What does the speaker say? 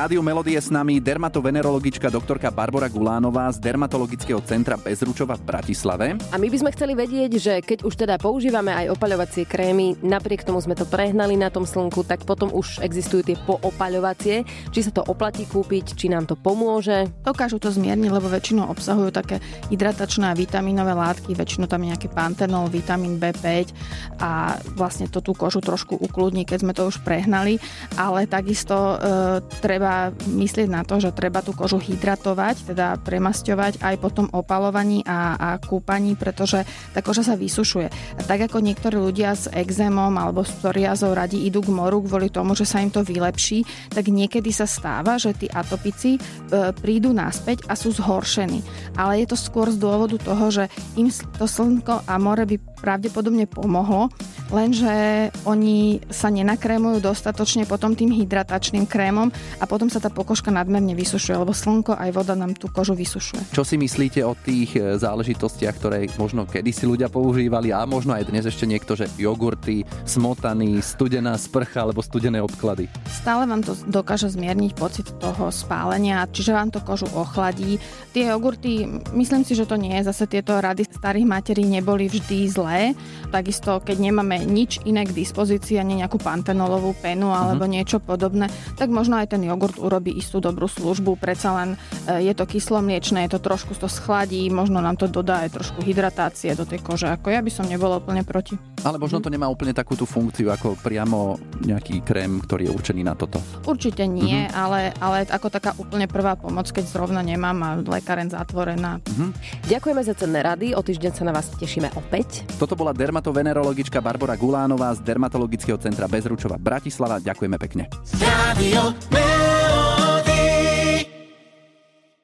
Rádiu Melodie s nami dermatovenerologička doktorka Barbara Gulánová z Dermatologického centra Bezručova v Bratislave. A my by sme chceli vedieť, že keď už teda používame aj opaľovacie krémy, napriek tomu sme to prehnali na tom slnku, tak potom už existujú tie poopaľovacie. Či sa to oplatí kúpiť, či nám to pomôže. Dokážu to zmierniť, lebo väčšinou obsahujú také hydratačné a vitamínové látky, väčšinou tam je nejaký pantenol, vitamín B5 a vlastne to tú kožu trošku ukludní, keď sme to už prehnali, ale takisto e, treba treba myslieť na to, že treba tú kožu hydratovať, teda premasťovať aj po tom opalovaní a, a kúpaní, pretože tá koža sa vysušuje. A tak ako niektorí ľudia s exémom alebo s psoriazou radi idú k moru kvôli tomu, že sa im to vylepší, tak niekedy sa stáva, že tí atopici e, prídu naspäť a sú zhoršení. Ale je to skôr z dôvodu toho, že im to slnko a more by pravdepodobne pomohlo, lenže oni sa nenakrémujú dostatočne potom tým hydratačným krémom a potom sa tá pokožka nadmerne vysušuje, lebo slnko aj voda nám tú kožu vysušuje. Čo si myslíte o tých e, záležitostiach, ktoré možno kedysi ľudia používali a možno aj dnes ešte niekto, že jogurty, smotany, studená sprcha alebo studené obklady? Stále vám to dokáže zmierniť pocit toho spálenia, čiže vám to kožu ochladí. Tie jogurty, myslím si, že to nie je zase tieto rady starých materí neboli vždy zlé. Takisto, keď nemáme nič iné k dispozícii, ani nejakú pantenolovú penu alebo uh-huh. niečo podobné, tak možno aj ten jogurt jogurt urobí istú dobrú službu, predsa len e, je to kyslomliečné, je to trošku to schladí, možno nám to dodá aj trošku hydratácie do tej kože, ako ja by som nebola úplne proti. Ale možno to nemá úplne takú tú funkciu ako priamo nejaký krém, ktorý je určený na toto. Určite nie, uh-huh. ale, ale ako taká úplne prvá pomoc, keď zrovna nemám a lekáren zatvorená. Uh-huh. Ďakujeme za cenné rady, o týždeň sa na vás tešíme opäť. Toto bola dermatovenerologička Barbara Gulánová z Dermatologického centra Bezručova Bratislava. Ďakujeme pekne. Radio